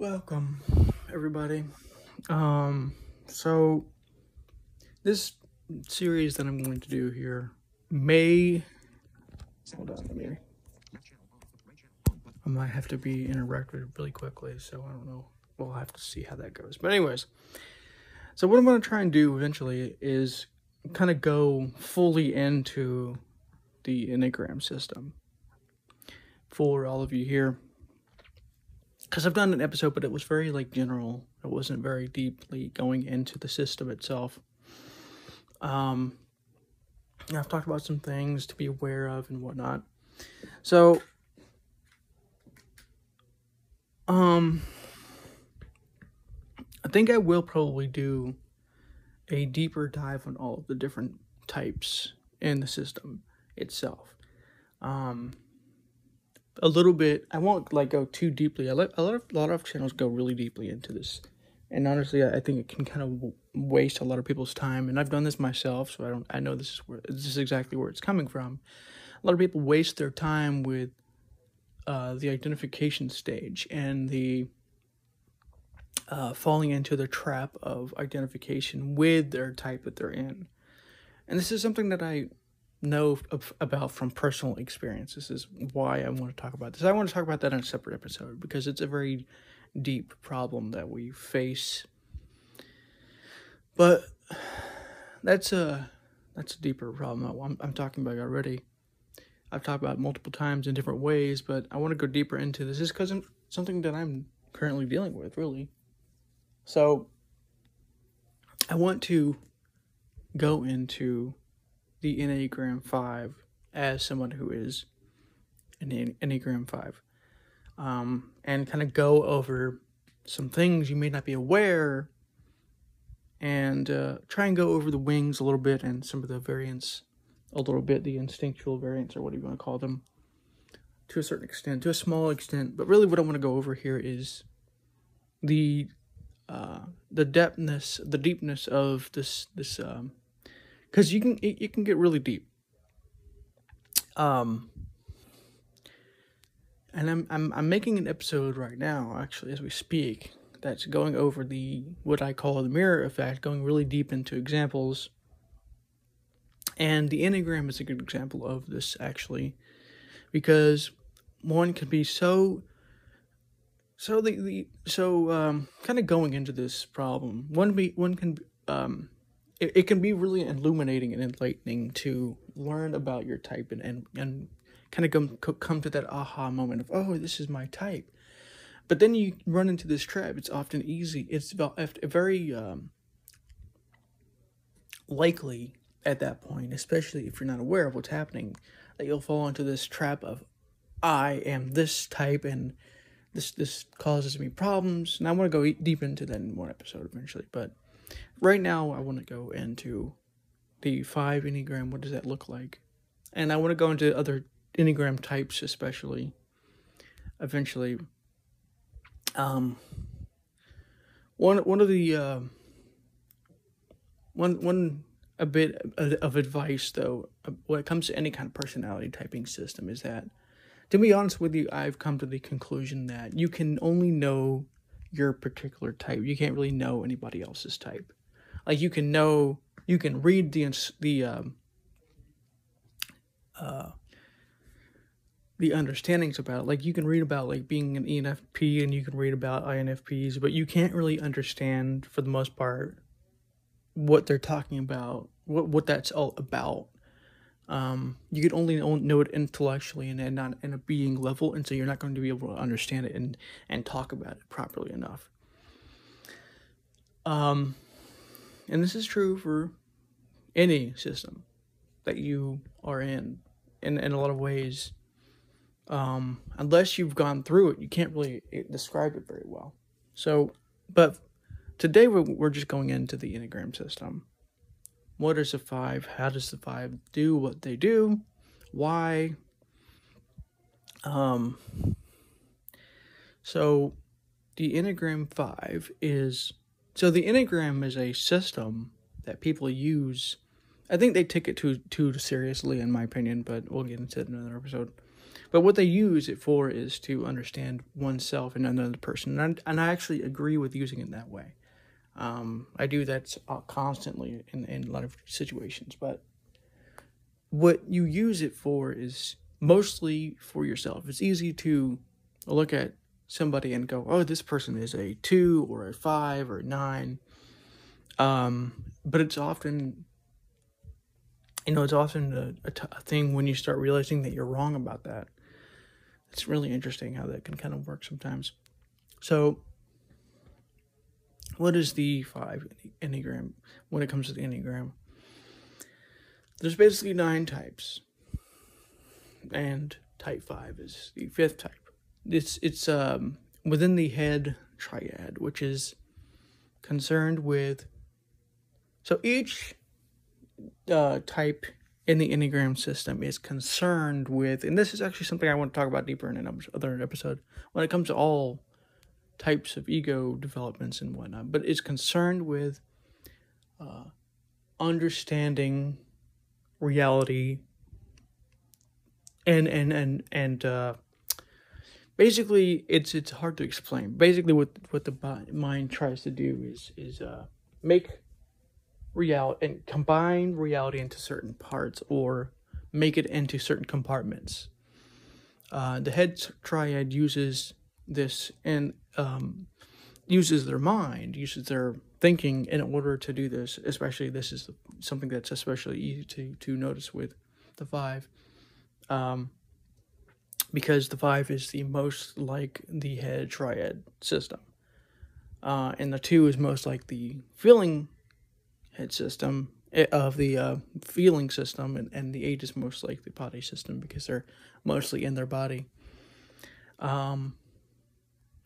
Welcome, everybody. Um, so this series that I'm going to do here may hold on, let me. I might have to be interrupted really quickly, so I don't know. We'll have to see how that goes. But anyways, so what I'm going to try and do eventually is kind of go fully into the Enneagram system for all of you here because I've done an episode, but it was very like general. It wasn't very deeply going into the system itself. Um, I've talked about some things to be aware of and whatnot. So, um, I think I will probably do a deeper dive on all of the different types in the system itself. Um, a little bit. I won't like go too deeply. I let a lot of a lot of channels go really deeply into this, and honestly, I, think it can kind of waste a lot of people's time. And I've done this myself, so I don't. I know this is where this is exactly where it's coming from. A lot of people waste their time with uh, the identification stage and the uh, falling into the trap of identification with their type that they're in. And this is something that I know about from personal experience. This is why I want to talk about this. I want to talk about that in a separate episode because it's a very deep problem that we face. But that's a that's a deeper problem I'm, I'm talking about already. I've talked about multiple times in different ways, but I want to go deeper into this. Is because it's something that I'm currently dealing with, really. So I want to go into the Enneagram 5 as someone who is an Enneagram 5 um, and kind of go over some things you may not be aware and uh, try and go over the wings a little bit and some of the variants a little bit, the instinctual variants or what whatever you want to call them, to a certain extent, to a small extent. But really, what I want to go over here is the uh, the depthness, the deepness of this this um, because you can it, it can get really deep. Um, and I'm I'm I'm making an episode right now, actually, as we speak, that's going over the what I call the mirror effect, going really deep into examples. And the Enneagram is a good example of this, actually, because one can be so so the, the so um kind of going into this problem one be one can um it, it can be really illuminating and enlightening to learn about your type and and, and kind of come come to that aha moment of oh this is my type. But then you run into this trap. It's often easy. It's very um, likely at that point especially if you're not aware of what's happening that you'll fall into this trap of i am this type and this this causes me problems. And i want to go deep into that in one episode eventually but right now I want to go into the five Enneagram. What does that look like? And I want to go into other Enneagram types, especially eventually. Um, one one of the uh, one one a bit of advice though uh, when it comes to any kind of personality typing system is that to be honest with you i've come to the conclusion that you can only know your particular type you can't really know anybody else's type like you can know you can read the the um, uh, the understandings about it. Like you can read about like being an ENFP and you can read about INFPs, but you can't really understand for the most part what they're talking about, what what that's all about. Um, you can only know it intellectually and, and not in a being level, and so you're not going to be able to understand it and and talk about it properly enough. Um, and this is true for any system that you are in in, in a lot of ways. Um, unless you've gone through it you can't really eh, describe it very well. So but today we're, we're just going into the enneagram system. What is the five how does the five do what they do? Why? Um so the enneagram 5 is so the Enneagram is a system that people use. I think they take it too too seriously, in my opinion, but we'll get into it in another episode. But what they use it for is to understand oneself and another person. And I, and I actually agree with using it that way. Um, I do that uh, constantly in, in a lot of situations. But what you use it for is mostly for yourself. It's easy to look at somebody and go, oh, this person is a two or a five or a nine. Um, but it's often, you know, it's often a, a, t- a thing when you start realizing that you're wrong about that. It's really interesting how that can kind of work sometimes. So, what is the five Enneagram when it comes to the Enneagram? There's basically nine types, and type five is the fifth type it's it's um within the head triad, which is concerned with. So each uh, type in the Enneagram system is concerned with, and this is actually something I want to talk about deeper in another episode when it comes to all types of ego developments and whatnot, but it's concerned with uh, understanding reality and and and and uh, basically it's it's hard to explain. Basically what what the mind tries to do is is uh make reality and combine reality into certain parts or make it into certain compartments. Uh the head triad uses this and um uses their mind uses their thinking in order to do this especially this is something that's especially easy to to notice with the five. Um because the five is the most like the head triad system. Uh, and the two is most like the feeling head system eh, of the uh, feeling system, and, and the eight is most like the body system because they're mostly in their body. Um,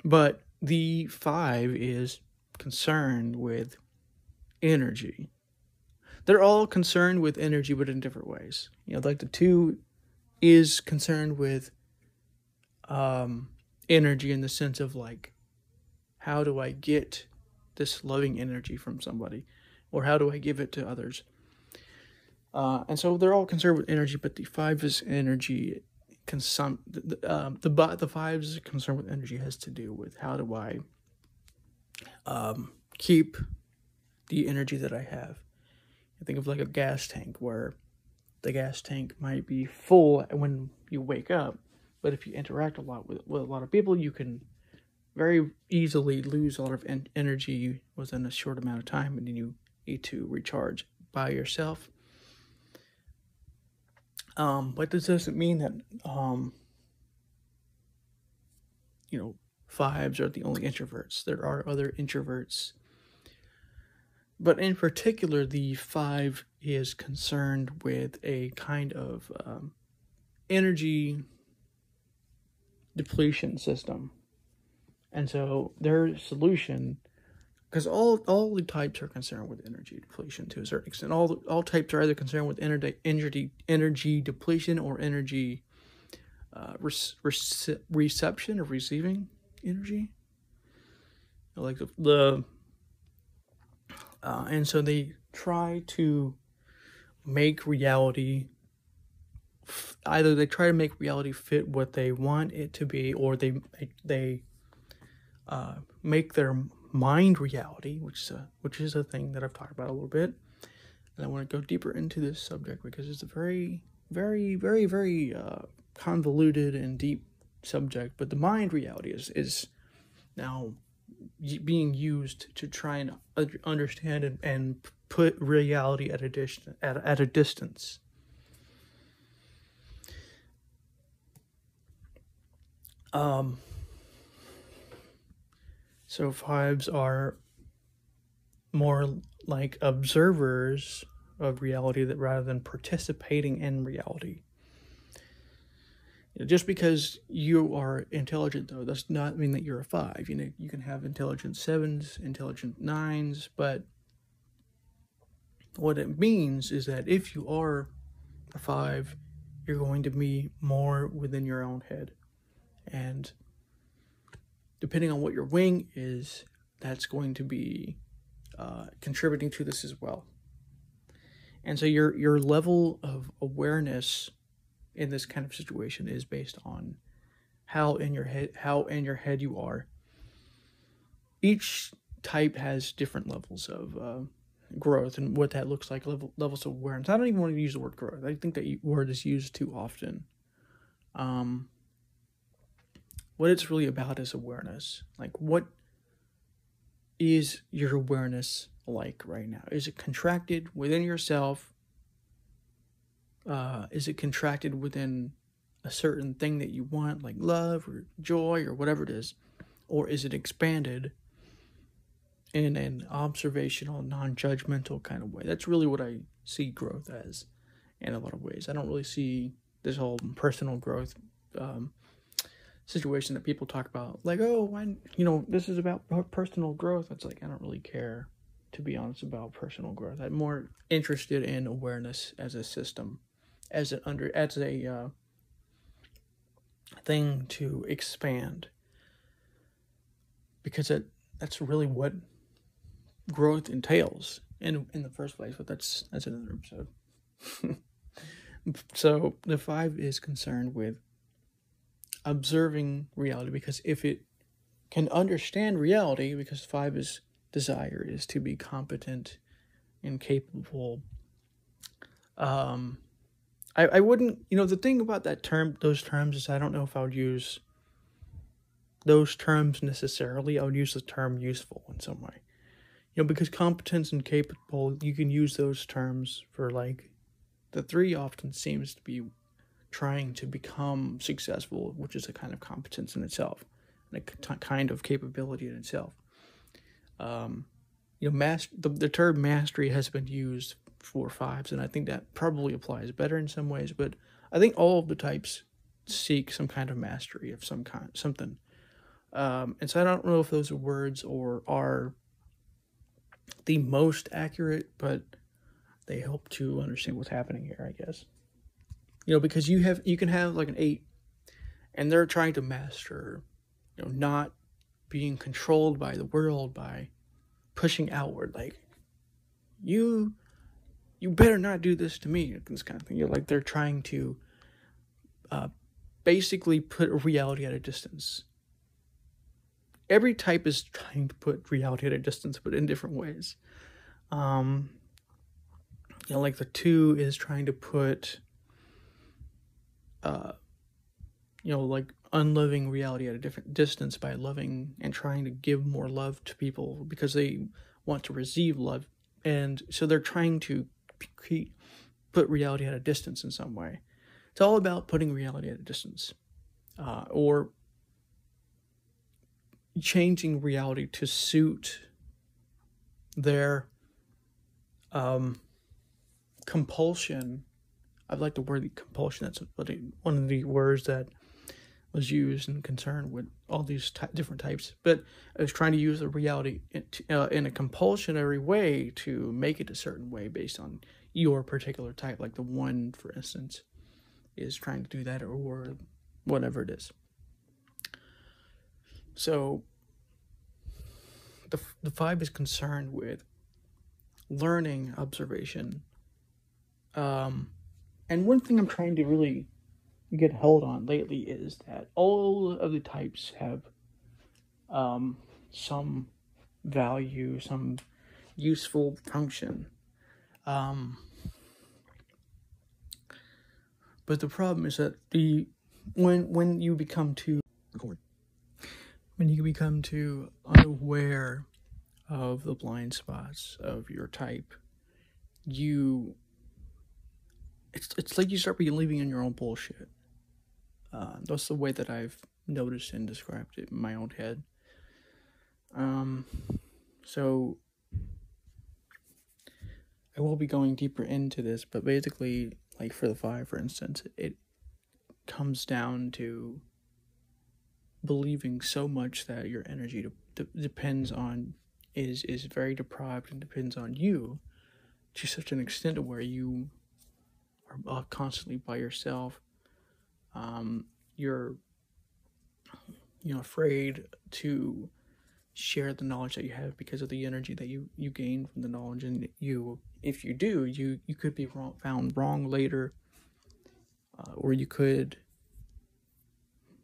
but the five is concerned with energy. They're all concerned with energy, but in different ways. You know, like the two is concerned with um, energy in the sense of like, how do I get this loving energy from somebody, or how do I give it to others? Uh, and so they're all concerned with energy, but the five is energy consum the uh, the the five is concerned with energy has to do with how do I um, keep the energy that I have. I think of like a gas tank where the gas tank might be full when you wake up, but if you interact a lot with, with a lot of people, you can very easily lose a lot of en- energy within a short amount of time, and then you need to recharge by yourself. Um, but this doesn't mean that um, you know fives are the only introverts. There are other introverts, but in particular, the five is concerned with a kind of um, energy depletion system. And so their solution, because all all the types are concerned with energy depletion to a certain extent. All all types are either concerned with energy energy energy depletion or energy uh, rece- reception or receiving energy. Like the, the uh, and so they try to make reality either they try to make reality fit what they want it to be, or they they uh, make their mind reality, which is a, which is a thing that I've talked about a little bit. And I want to go deeper into this subject because it's a very, very, very, very uh, convoluted and deep subject. But the mind reality is is now being used to try and understand and, and put reality at a distance at, at a distance Um, so fives are more like observers of reality that rather than participating in reality. just because you are intelligent though does not mean that you're a five. You know, you can have intelligent sevens, intelligent nines, but what it means is that if you are a five, you're going to be more within your own head. And depending on what your wing is, that's going to be uh, contributing to this as well. And so your your level of awareness in this kind of situation is based on how in your head how in your head you are. Each type has different levels of uh, growth and what that looks like level, levels of awareness. I don't even want to use the word growth. I think that word is used too often. Um, what it's really about is awareness. Like what is your awareness like right now? Is it contracted within yourself? Uh, is it contracted within a certain thing that you want, like love or joy or whatever it is? Or is it expanded in an observational, non judgmental kind of way? That's really what I see growth as in a lot of ways. I don't really see this whole personal growth um, situation that people talk about like oh when you know this is about personal growth. It's like i don't really care to be honest about personal growth. I'm more interested in awareness as a system as an under as a uh, thing to expand. Because it that's really what growth entails in in the first place but that's that's another episode. So the five is concerned with observing reality because if it can understand reality, because five is desire is to be competent and capable. Um, I, I wouldn't, you know, the thing about that term, those terms is I don't know if I would use those terms necessarily. I would use the term useful in some way. You know, because competence and capable, you can use those terms for like the three often seems to be trying to become successful, which is a kind of competence in itself, and a kind of capability in itself. Um, you know, master, the, the term mastery has been used for fives, and I think that probably applies better in some ways. But I think all of the types seek some kind of mastery of some kind, something. Um, and so I don't know if those are words or are the most accurate, but they help to understand what's happening here, I guess you know because you have you can have like an eight and they're trying to master you know not being controlled by the world by pushing outward like you you better not do this to me this kind of thing. You know like they're trying to uh, basically put reality at a distance. Every type is trying to put reality at a distance but in different ways. Um you know like the two is trying to put uh, you know, like unloving reality at a different distance by loving and trying to give more love to people because they want to receive love. And so they're trying to put reality at a distance in some way. It's all about putting reality at a distance uh, or changing reality to suit their um, compulsion I like the word compulsion. That's one of the words that was used and concerned with all these ty- different types. But I was trying to use the reality in, uh, in a compulsionary way to make it a certain way based on your particular type. Like the one, for instance, is trying to do that, or whatever it is. So the the five is concerned with learning observation. Um, and one thing I'm trying to really get hold on lately is that all of the types have um, some value, some useful function. Um, but the problem is that the when when you become too record when you become too unaware of the blind spots of your type, you it's it's like you start believing in your own bullshit. Uh, that's the way that I've noticed and described it in my own head. Um, so I will be going deeper into this, but basically, like for the five, for instance, it comes down to believing so much that your energy de- de- depends on is is very deprived and depends on you to such an extent where you are uh, constantly by yourself. Um, you're you know afraid to share the knowledge that you have because of the energy that you you gain from the knowledge and you if you do you you could be wrong, found wrong later uh, or you could,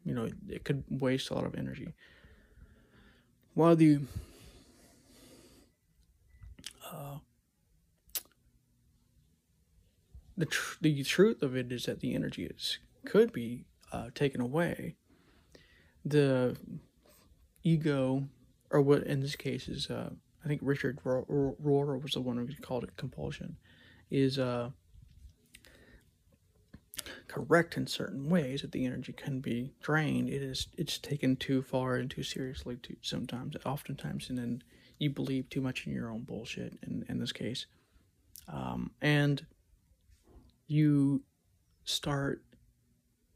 you know, it could waste a lot of energy. While the uh, the tr- the truth of it is that the energy is could be uh, taken away. The ego, or what in this case is, uh, I think Richard Rohr was the one who called it compulsion, is uh, correct in certain ways that the energy can be drained. It is it's taken too far and too seriously too sometimes, oftentimes, and then you believe too much in your own bullshit. In in this case, um, and you start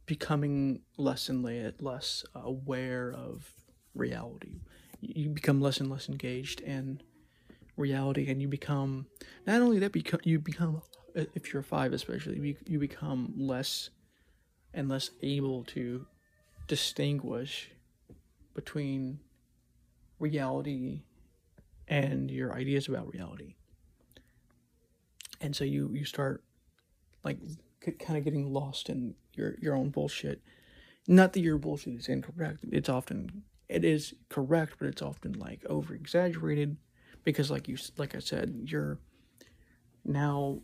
becoming less and less aware of reality. You become less and less engaged in reality, and you become not only that, become you become uh, if you're five especially, you, you become less and less able to distinguish between reality and your ideas about reality. And so you you start like kind of getting lost in your your own bullshit. Not that your bullshit is incorrect. It's often it is correct, but it's often like over exaggerated because like you like I said, you're now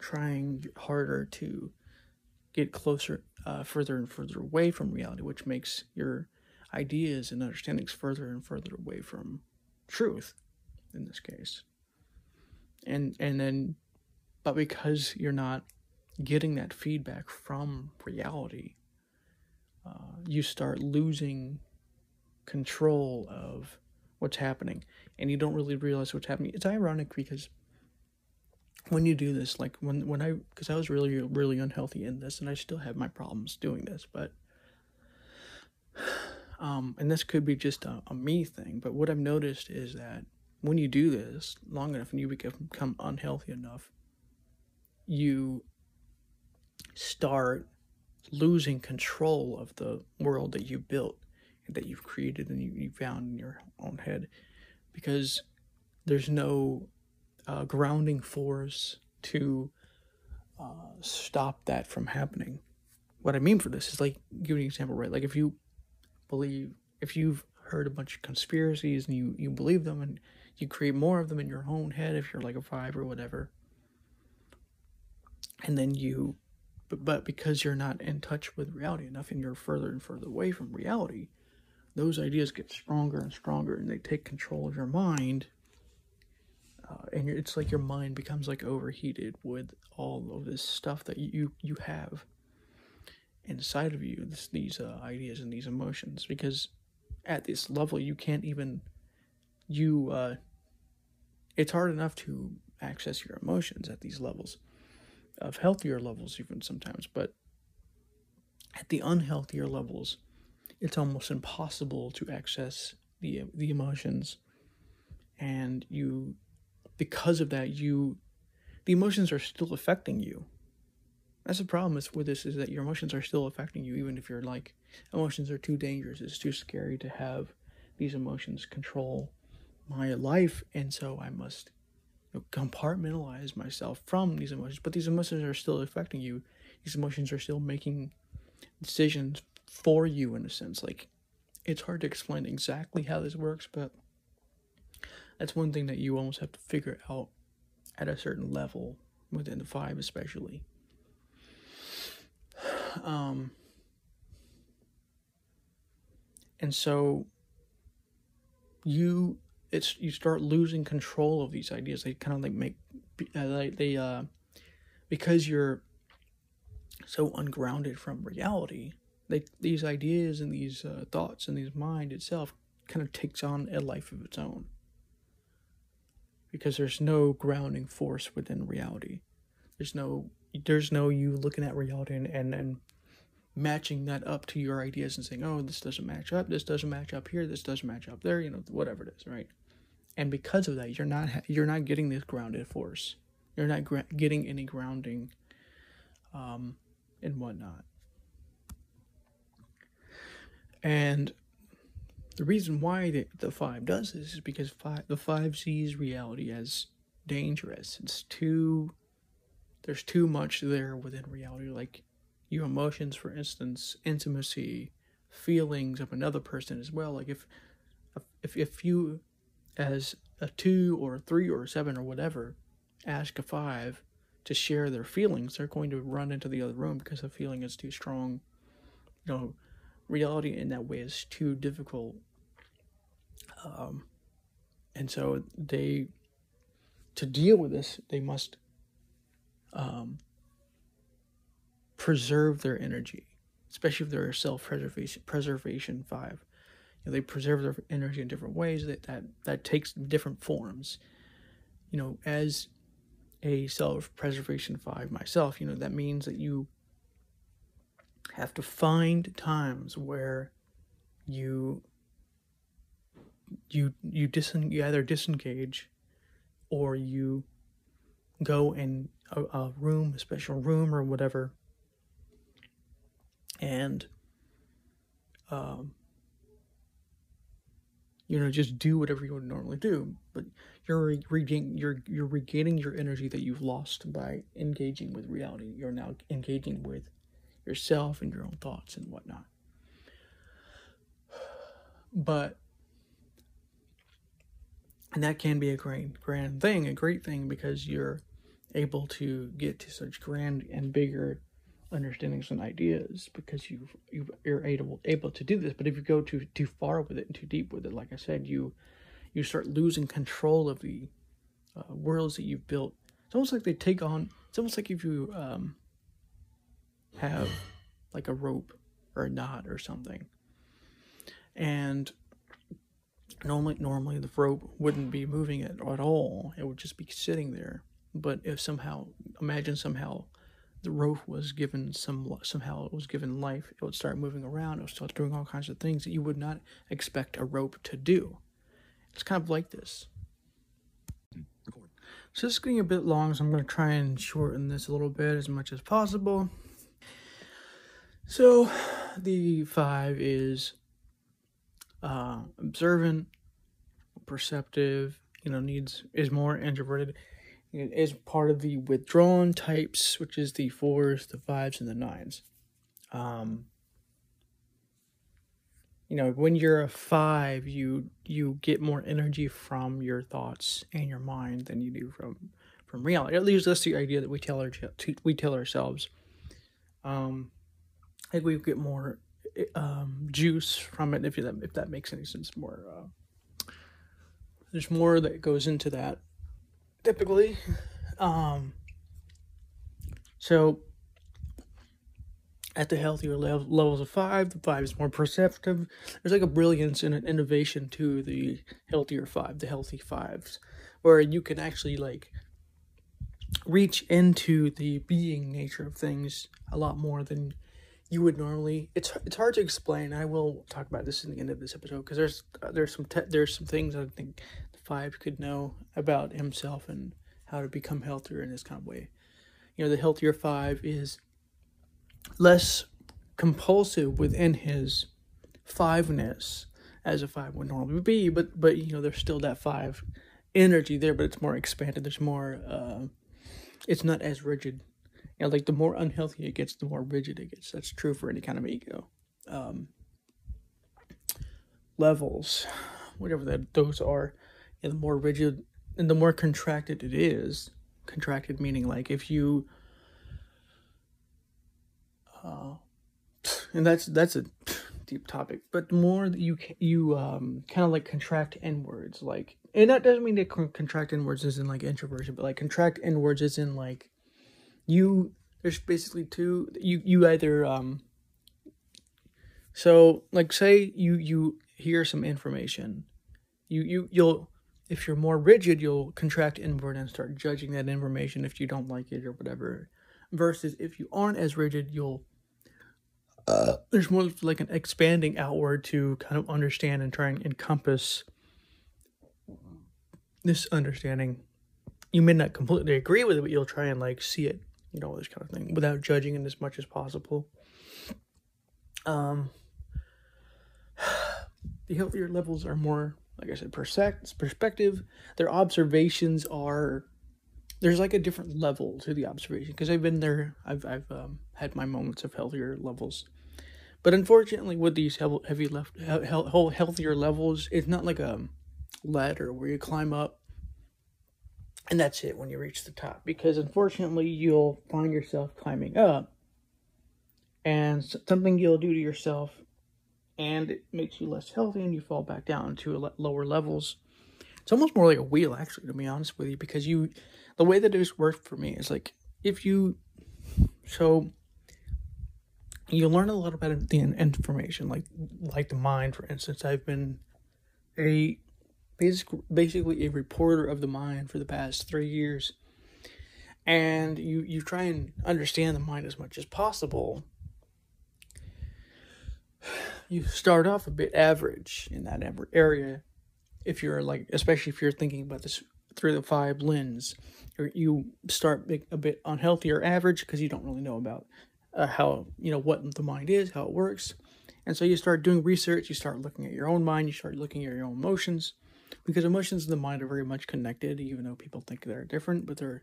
trying harder to get closer uh, further and further away from reality, which makes your ideas and understandings further and further away from truth in this case. And and then but because you're not getting that feedback from reality, uh, you start losing control of what's happening and you don't really realize what's happening. It's ironic because when you do this, like when, when I, because I was really, really unhealthy in this and I still have my problems doing this, but, um, and this could be just a, a me thing, but what I've noticed is that when you do this long enough and you become unhealthy enough, you start losing control of the world that you built and that you've created and you, you found in your own head because there's no uh, grounding force to uh, stop that from happening. What I mean for this is like, give an example, right? Like if you believe, if you've heard a bunch of conspiracies and you, you believe them and you create more of them in your own head if you're like a five or whatever, and then you but, because you're not in touch with reality enough and you're further and further away from reality those ideas get stronger and stronger and they take control of your mind uh, and it's like your mind becomes like overheated with all of this stuff that you you have inside of you this, these uh, ideas and these emotions. Because at this level you can't even you uh, it's hard enough to access your emotions at these levels of healthier levels even sometimes but at the unhealthier levels it's almost impossible to access the the emotions. And you because of that you the emotions are still affecting you. That's the problem is with this is that your emotions are still affecting you even if you're like emotions are too dangerous. It's too scary to have these emotions control my life. And so i must compartmentalize myself from these emotions, but these emotions are still affecting you. These emotions are still making decisions for you in a sense. Like it's hard to explain exactly how this works, but that's one thing that you almost have to figure out at a certain level within the five, especially. Um, and so you it's you start losing control of these ideas. They kind of like make uh, they, they uh because you're so ungrounded from reality. They these ideas and these uh, thoughts and these mind itself kind of takes on a life of its own because there's no grounding force within reality. There's no there's no you looking at reality and, and, and matching that up to your ideas and saying, oh, this doesn't match up, this doesn't match up here, this doesn't match up there, you know, whatever it is, right? And because of that you're not you're not getting this grounded force. You're not gra- getting any grounding um, and whatnot. And the reason why the, the five does this is because five, the five sees reality as dangerous. It's too there's too much there within reality. Like your emotions for instance intimacy feelings of another person as well. Like if if if you as a 2 or a 3 or a 7 or whatever ask a 5 to share their feelings they're going to run into the other room because the feeling is too strong you know reality in that way is too difficult um and so they to deal with this they must um, preserve their energy, especially if they're a self-preservation preservation five. You know, they preserve their energy in different ways that, that that takes different forms. You know, as a self-preservation five myself, you know, that means that you have to find times where you you you disen you either disengage or you go in a, a room, a special room or whatever, and um, you know just do whatever you would normally do but you're regaining you're you're regaining your energy that you've lost by engaging with reality. You're now engaging with yourself and your own thoughts and whatnot. But and that can be a great grand thing a great thing because you're able to get to such grand and bigger understandings and ideas because you you are able able to do this. But if you go too too far with it and too deep with it like i said you you start losing control of the uh, worlds that you've built. It's almost like they take on it's almost like if you um have like a rope or a knot or something. And normally normally the rope wouldn't be moving it at all. It would just be sitting there. But if somehow imagine somehow the rope was given some somehow it was given life. It would start moving around. It would start doing all kinds of things that you would not expect a rope to do. It's kind of like this. So this is getting a bit long so i'm going to try and shorten this a little bit as much as possible. So the five is uh, observant perceptive you know needs is more introverted it is part of the withdrawn types, which is the fours, the fives, and the nines. Um, you know, when you're a five, you you get more energy from your thoughts and your mind than you do from from reality. At least that's the idea that we tell our we tell ourselves. Um, I think we get more um, juice from it if that if that makes any sense. More uh, there's more that goes into that typically. Um, so at the healthier level, levels of five, the five is more perceptive. There's like a brilliance and an innovation to the healthier five, the healthy fives, where you can actually like reach into the being nature of things a lot more than you would normally. It's it's hard to explain. I will talk about this in the end of this episode because there's there's some te- there's some things I think five could know about himself and how to become healthier in this kind of way. You know, the healthier five is less compulsive within his fiveness as a five would normally be, but but you know, there's still that five energy there, but it's more expanded. There's more uh it's not as rigid. You know, like the more unhealthy it gets, the more rigid it gets. That's true for any kind of ego. Um levels, whatever that those are and the more rigid and the more contracted it is contracted meaning like if you uh, and that's that's a deep topic but the more that you you um kind of like contract inwards like and that doesn't mean that contract inwards is in like introversion but like contract inwards is in like you there's basically two you you either um so like say you you hear some information you you you'll if you're more rigid, you'll contract inward and start judging that information if you don't like it or whatever. Versus if you aren't as rigid, you'll uh, there's more like an expanding outward to kind of understand and try and encompass this understanding. You may not completely agree with it, but you'll try and like see it, you know, this kind of thing, without judging it as much as possible. Um, the healthier levels are more like I said, perspective. Their observations are there's like a different level to the observation because I've been there. I've I've um, had my moments of healthier levels, but unfortunately, with these heavy left whole healthier levels, it's not like a ladder where you climb up and that's it when you reach the top because unfortunately you'll find yourself climbing up and something you'll do to yourself and it makes you less healthy and you fall back down to lower levels. It's almost more like a wheel actually to be honest with you because you the way that it's worked for me is like if you so you learn a lot about the information like like the mind for instance. I've been a basically basically a reporter of the mind for the past three years. And you you try and understand the mind as much as possible you start off a bit average in that area if you're like especially if you're thinking about this through the five lens you start a bit unhealthy or average because you don't really know about uh, how you know what the mind is how it works. And so you start doing research you start looking at your own mind you start looking at your own emotions because emotions and the mind are very much connected even though people think they're different but they're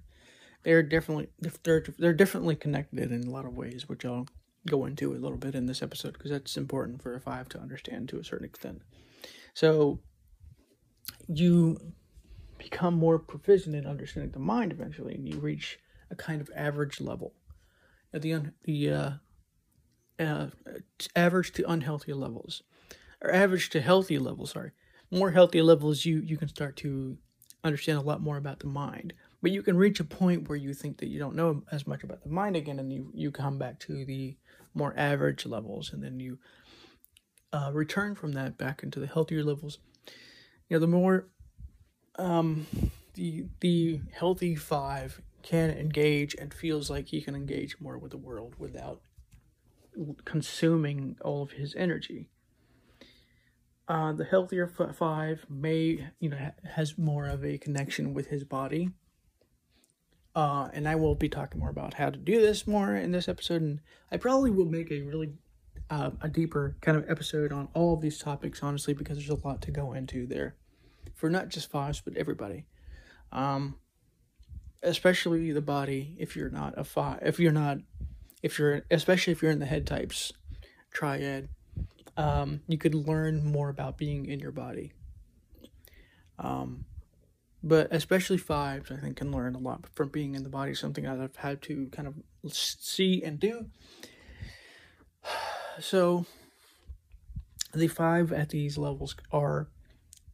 they're definitely they're they're differently connected in a lot of ways which I'll go into a little bit in this episode because that's important for a five to understand to a certain extent. So you become more proficient in understanding the mind eventually and you reach a kind of average level. At the un- the uh, uh, average to unhealthy levels or average to healthy levels sorry. More healthy levels you you can start to understand a lot more about the mind. But you can reach a point where you think that you don't know as much about the mind again and you you come back to the more average levels and then you uh, return from that back into the healthier levels you know the more um the the healthy five can engage and feels like he can engage more with the world without consuming all of his energy uh, the healthier five may, you know, ha- has more of a connection with his body. Uh, and I will be talking more about how to do this more in this episode. And I probably will make a really uh, a deeper kind of episode on all of these topics, honestly, because there's a lot to go into there for not just fives, but everybody. Um, especially the body. If you're not a five, if you're not, if you're, especially if you're in the head types triad, um, you could learn more about being in your body. Um, but especially fives, I think, can learn a lot from being in the body, something I've had to kind of see and do. So, the five at these levels are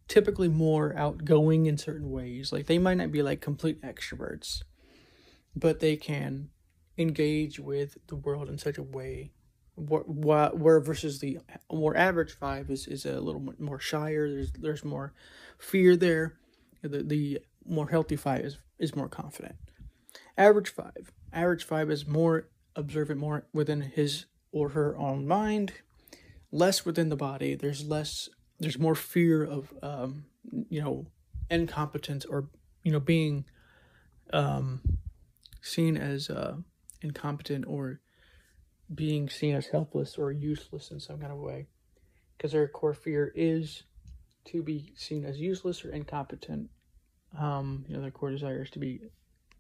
typically more outgoing in certain ways. Like, they might not be like complete extroverts, but they can engage with the world in such a way where versus the more average five is, is a little more shyer. There's there's more fear there. The the more healthy five is is more confident. Average five, average five is more observant, more within his or her own mind, less within the body. There's less. There's more fear of um, you know incompetence or you know being um, seen as uh, incompetent or being seen as helpless or useless in some kind of way. Because their core fear is to be seen as useless or incompetent. Um, you know, their core desire is to be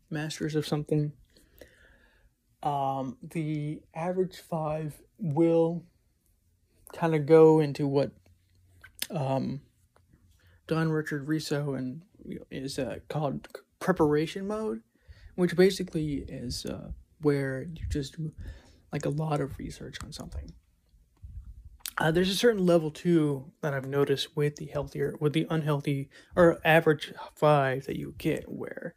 masters of something. Um, the average five will kind of go into what um, Don Richard Riso and is uh, called preparation mode, which basically is uh, where you just do like a lot of research on something. Uh, there's a certain level too that I've noticed with the healthier, with the unhealthy or average five that you get, where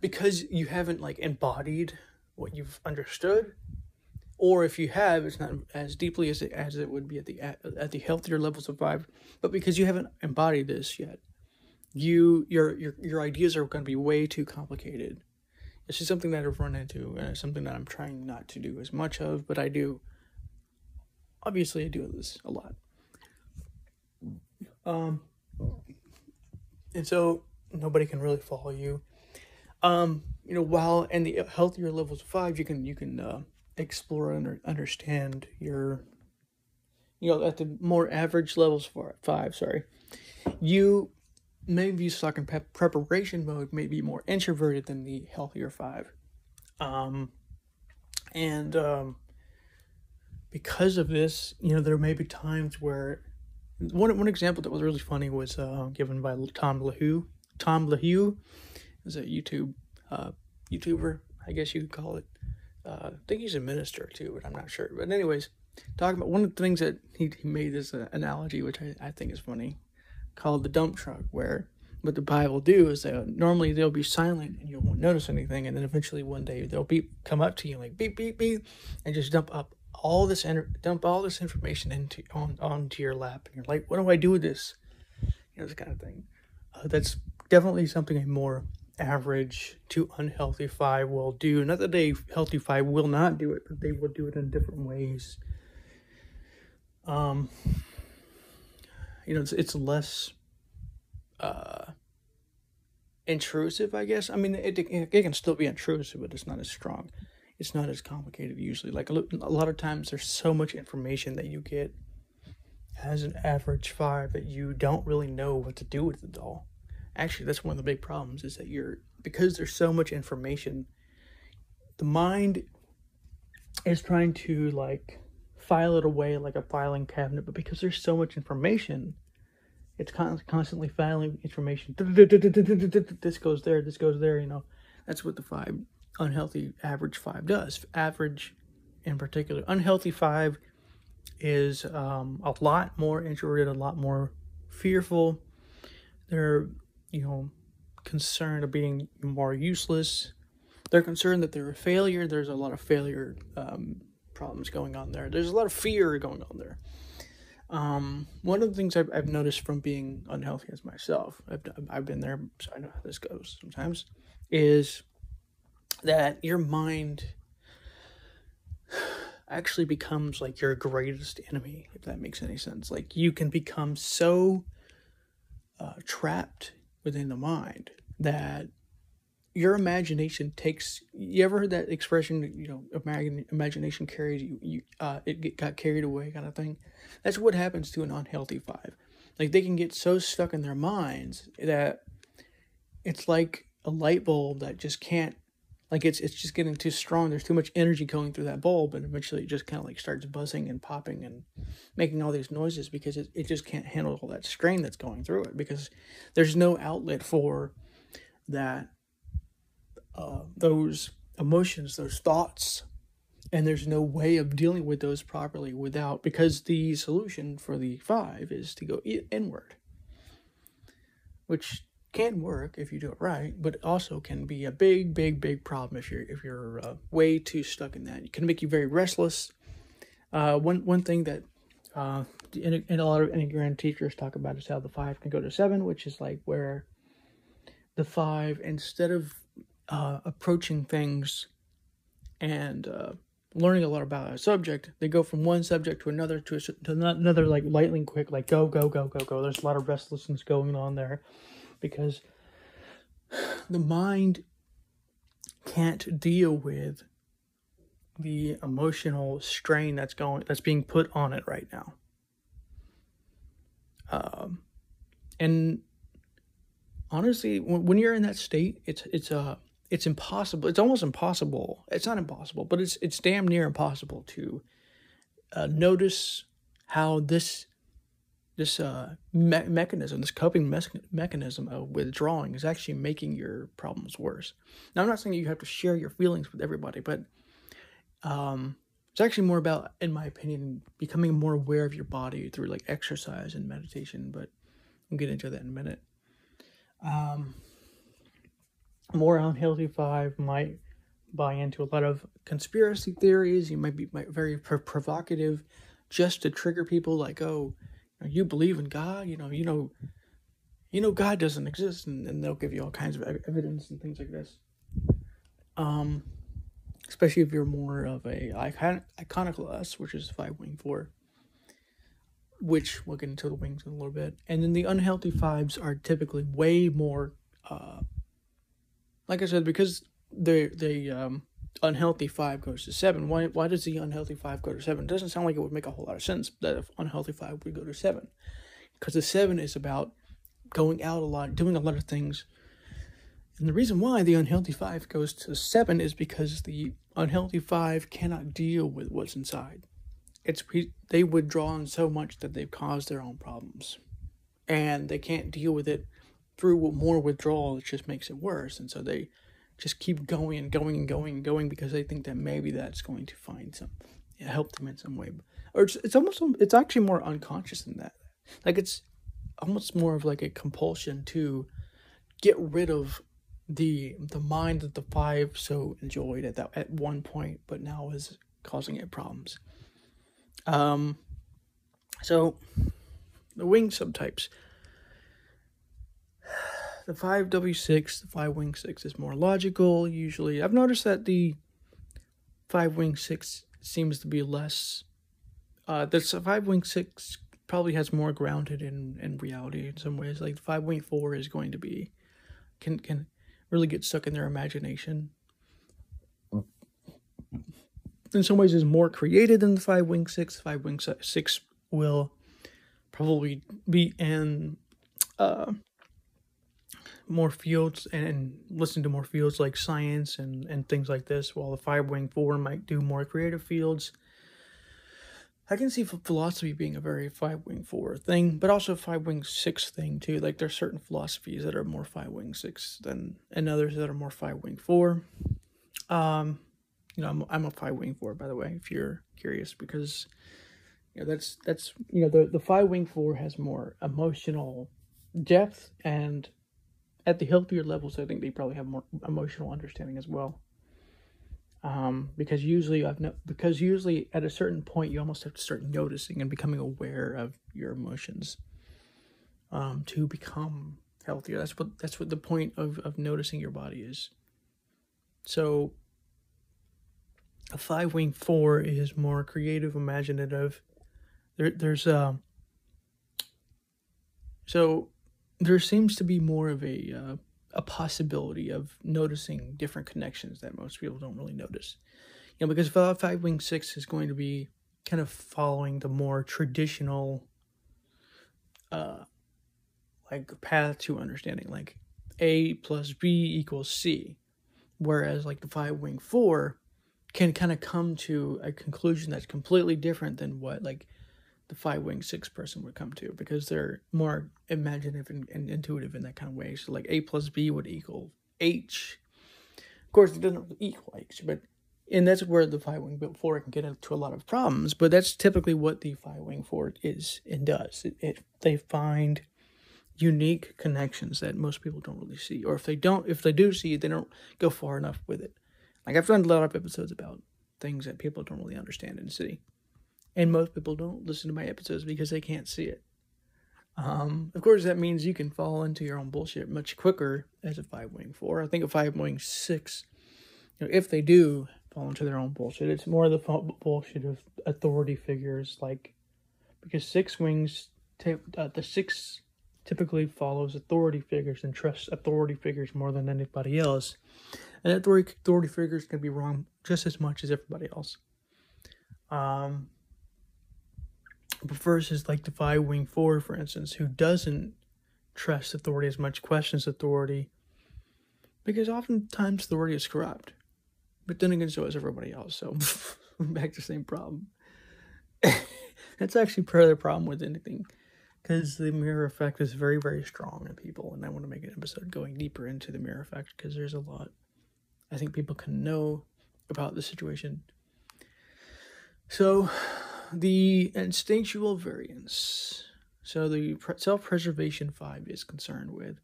because you haven't like embodied what you've understood, or if you have, it's not as deeply as it as it would be at the at, the healthier levels of five. But because you haven't embodied this yet, you your your your ideas are going to be way too complicated this is something that I've run into, and it's something that I'm trying not to do as much of, but I do. Obviously, I do this a lot. Um, and so nobody can really follow you. Um, you know, while in the healthier levels of five, you can you can uh, explore and understand your, you know, at the more average levels for five, sorry, you maybe stuck in preparation mode may be more introverted than the healthier five. Um, and um, because of this, you know, there may be times where one one example that was really funny was uh, given by Tom LaHue. Tom LaHue is a YouTube uh, YouTuber, I guess you could call it. Uh, I think he's a minister too, but I'm not sure. But anyways, talking about one of the things that he, he made this uh, analogy, which I, I think is funny, called the dump truck, where what the Bible do is that normally they'll be silent and you won't notice anything, and then eventually one day they'll beep come up to you like beep beep beep, and just dump up all this dump all this information into on onto your lap, and you're like, what do I do with this? You know, this kind of thing. Uh, that's definitely something a more average to unhealthy five will do. Not that a healthy five will not do it, but they will do it in different ways. Um, you know, it's it's less uh intrusive, I guess. I mean, it, it can still be intrusive, but it's not as strong. It's not as complicated usually. Like a, lot of times, there's so much information that you get as an average five that you don't really know what to do with it all. Actually, that's one of the big problems is that you're because there's so much information. The mind is trying to like file it away like a filing cabinet, but because there's so much information, it's constantly filing information. This goes there, this goes there, you know. That's what the five unhealthy average five does. Average, in particular, unhealthy five is um, a lot more introverted, a lot more fearful. They're, you know, concerned of being more useless. They're concerned that they're a failure. There's a lot of failure um, problems going on there. There's a lot of fear going on there. Um, one of the things I've, I've noticed from being unhealthy as myself, I've, I've been there, so I know how this goes sometimes, is that your mind actually becomes like your greatest enemy, if that makes any sense. Like you can become so uh, trapped within the mind that your imagination takes you ever heard that expression you know imagine, imagination carries you, you uh it got carried away kind of thing that's what happens to an unhealthy five like they can get so stuck in their minds that it's like a light bulb that just can't like it's it's just getting too strong. There's too much energy going through that bulb and eventually it just kind of like starts buzzing and popping and making all these noises because it, it just can't handle all that strain that's going through it because there's no outlet for that uh, those emotions, those thoughts, and there's no way of dealing with those properly without because the solution for the five is to go inward, which can work if you do it right, but also can be a big, big, big problem if you're if you're uh, way too stuck in that. It can make you very restless. Uh, one one thing that uh, and, a lot of Enneagram teachers talk about is how the five can go to seven, which is like where the five instead of uh, approaching things and uh, learning a lot about a subject, they go from one subject to another to, a, to another, like lightning quick, like go, go, go, go, go. There's a lot of restlessness going on there because the mind can't deal with the emotional strain that's going that's being put on it right now. Um, and honestly, when, when you're in that state, it's it's a uh, it's impossible. It's almost impossible. It's not impossible, but it's it's damn near impossible to uh, notice how this this uh, me- mechanism, this coping me- mechanism of withdrawing, is actually making your problems worse. Now, I'm not saying you have to share your feelings with everybody, but um, it's actually more about, in my opinion, becoming more aware of your body through like exercise and meditation. But we'll get into that in a minute. Um, more unhealthy five might buy into a lot of conspiracy theories. You might be very provocative just to trigger people like, oh, you believe in God, you know, you know, you know, God doesn't exist, and, and they'll give you all kinds of evidence and things like this. Um, especially if you're more of a icon- iconoclast, which is five wing four, which we'll get into the wings in a little bit. And then the unhealthy fives are typically way more uh, like I said, because they they um, unhealthy five goes to seven, why why does the unhealthy five go to seven? It doesn't sound like it would make a whole lot of sense that if unhealthy five would go to seven, because the seven is about going out a lot, doing a lot of things. And the reason why the unhealthy five goes to seven is because the unhealthy five cannot deal with what's inside. It's they withdraw in so much that they've caused their own problems, and they can't deal with it through more withdrawal. It just makes it worse, and so they just keep going and going and going and going because they think that maybe that's going to find some help them in some way. Or it's, it's almost it's actually more unconscious than that. Like it's almost more of like a compulsion to get rid of the the mind that the five so enjoyed at that at one point, but now is causing it problems. Um, so the wing subtypes. The 5W6, the 5 wing 6 is more logical usually. I've noticed that the 5 wing 6 seems to be less uh the 5 wing 6 probably has more grounded in in reality in some ways. Like the 5 wing 4 is going to be can can really get stuck in their imagination. In some ways, is more creative than the five wing six. Five wing six will probably be in uh, more fields and, and listen to more fields like science and, and things like this, while the five wing four might do more creative fields I can see philosophy being a very five wing four thing, but also five wing six thing too. Like there's certain philosophies that are more five wing six than and others that are more five wing four. Um, you know, I'm I'm a five wing four by the way, if you're curious, because you know that's that's you know the the five wing four has more emotional depth and at the healthier levels, I think they probably have more emotional understanding as well um, because usually I've no, because usually at a certain point you almost have to start noticing and becoming aware of your emotions um, to become healthier. That's what that's what the point of of noticing your body is. So a five wing four is more creative, imaginative. There there's uh so there seems to be more of a uh, a possibility of noticing different connections that most people don't really notice. You know, because Five Wing Six is going to be kind of following the more traditional, uh, like path to understanding, like A plus B equals C, whereas like the Five Wing Four can kind of come to a conclusion that's completely different than what like the five wing six person would come to because they're more imaginative and, and, intuitive in that kind of way. So like A plus B would equal H. Of course, it doesn't equal H, but and that's where the five wing four can get into a lot of problems. But that's typically what the five wing four is and does. It, it they find unique connections that most people don't really see, or if they don't, if they do see it, they don't go far enough with it. Like I've done a lot of episodes about things that people don't really understand in the city and most people don't listen to my episodes because they can't see it. Um, of course, that means you can fall into your own bullshit much quicker as a five wing four. I think a five wing six, you know, if they do fall into their own bullshit, it's more the bullshit of authority figures, like because six wings, t- uh, the six typically follows authority figures and trusts authority figures more than anybody else, and authority authority figures can be wrong just as much as everybody else. Um, versus like five wing four, for instance, who doesn't trust authority as much, questions authority, because oftentimes authority is corrupt. But then again, so is everybody else. So back to the same problem. That's actually part of the problem with anything, because the mirror effect is very, very strong in people, and I want to make an episode going deeper into the mirror effect because there's a lot I think people can know about the situation. So the instinctual variants. So the self-preservation five is concerned with.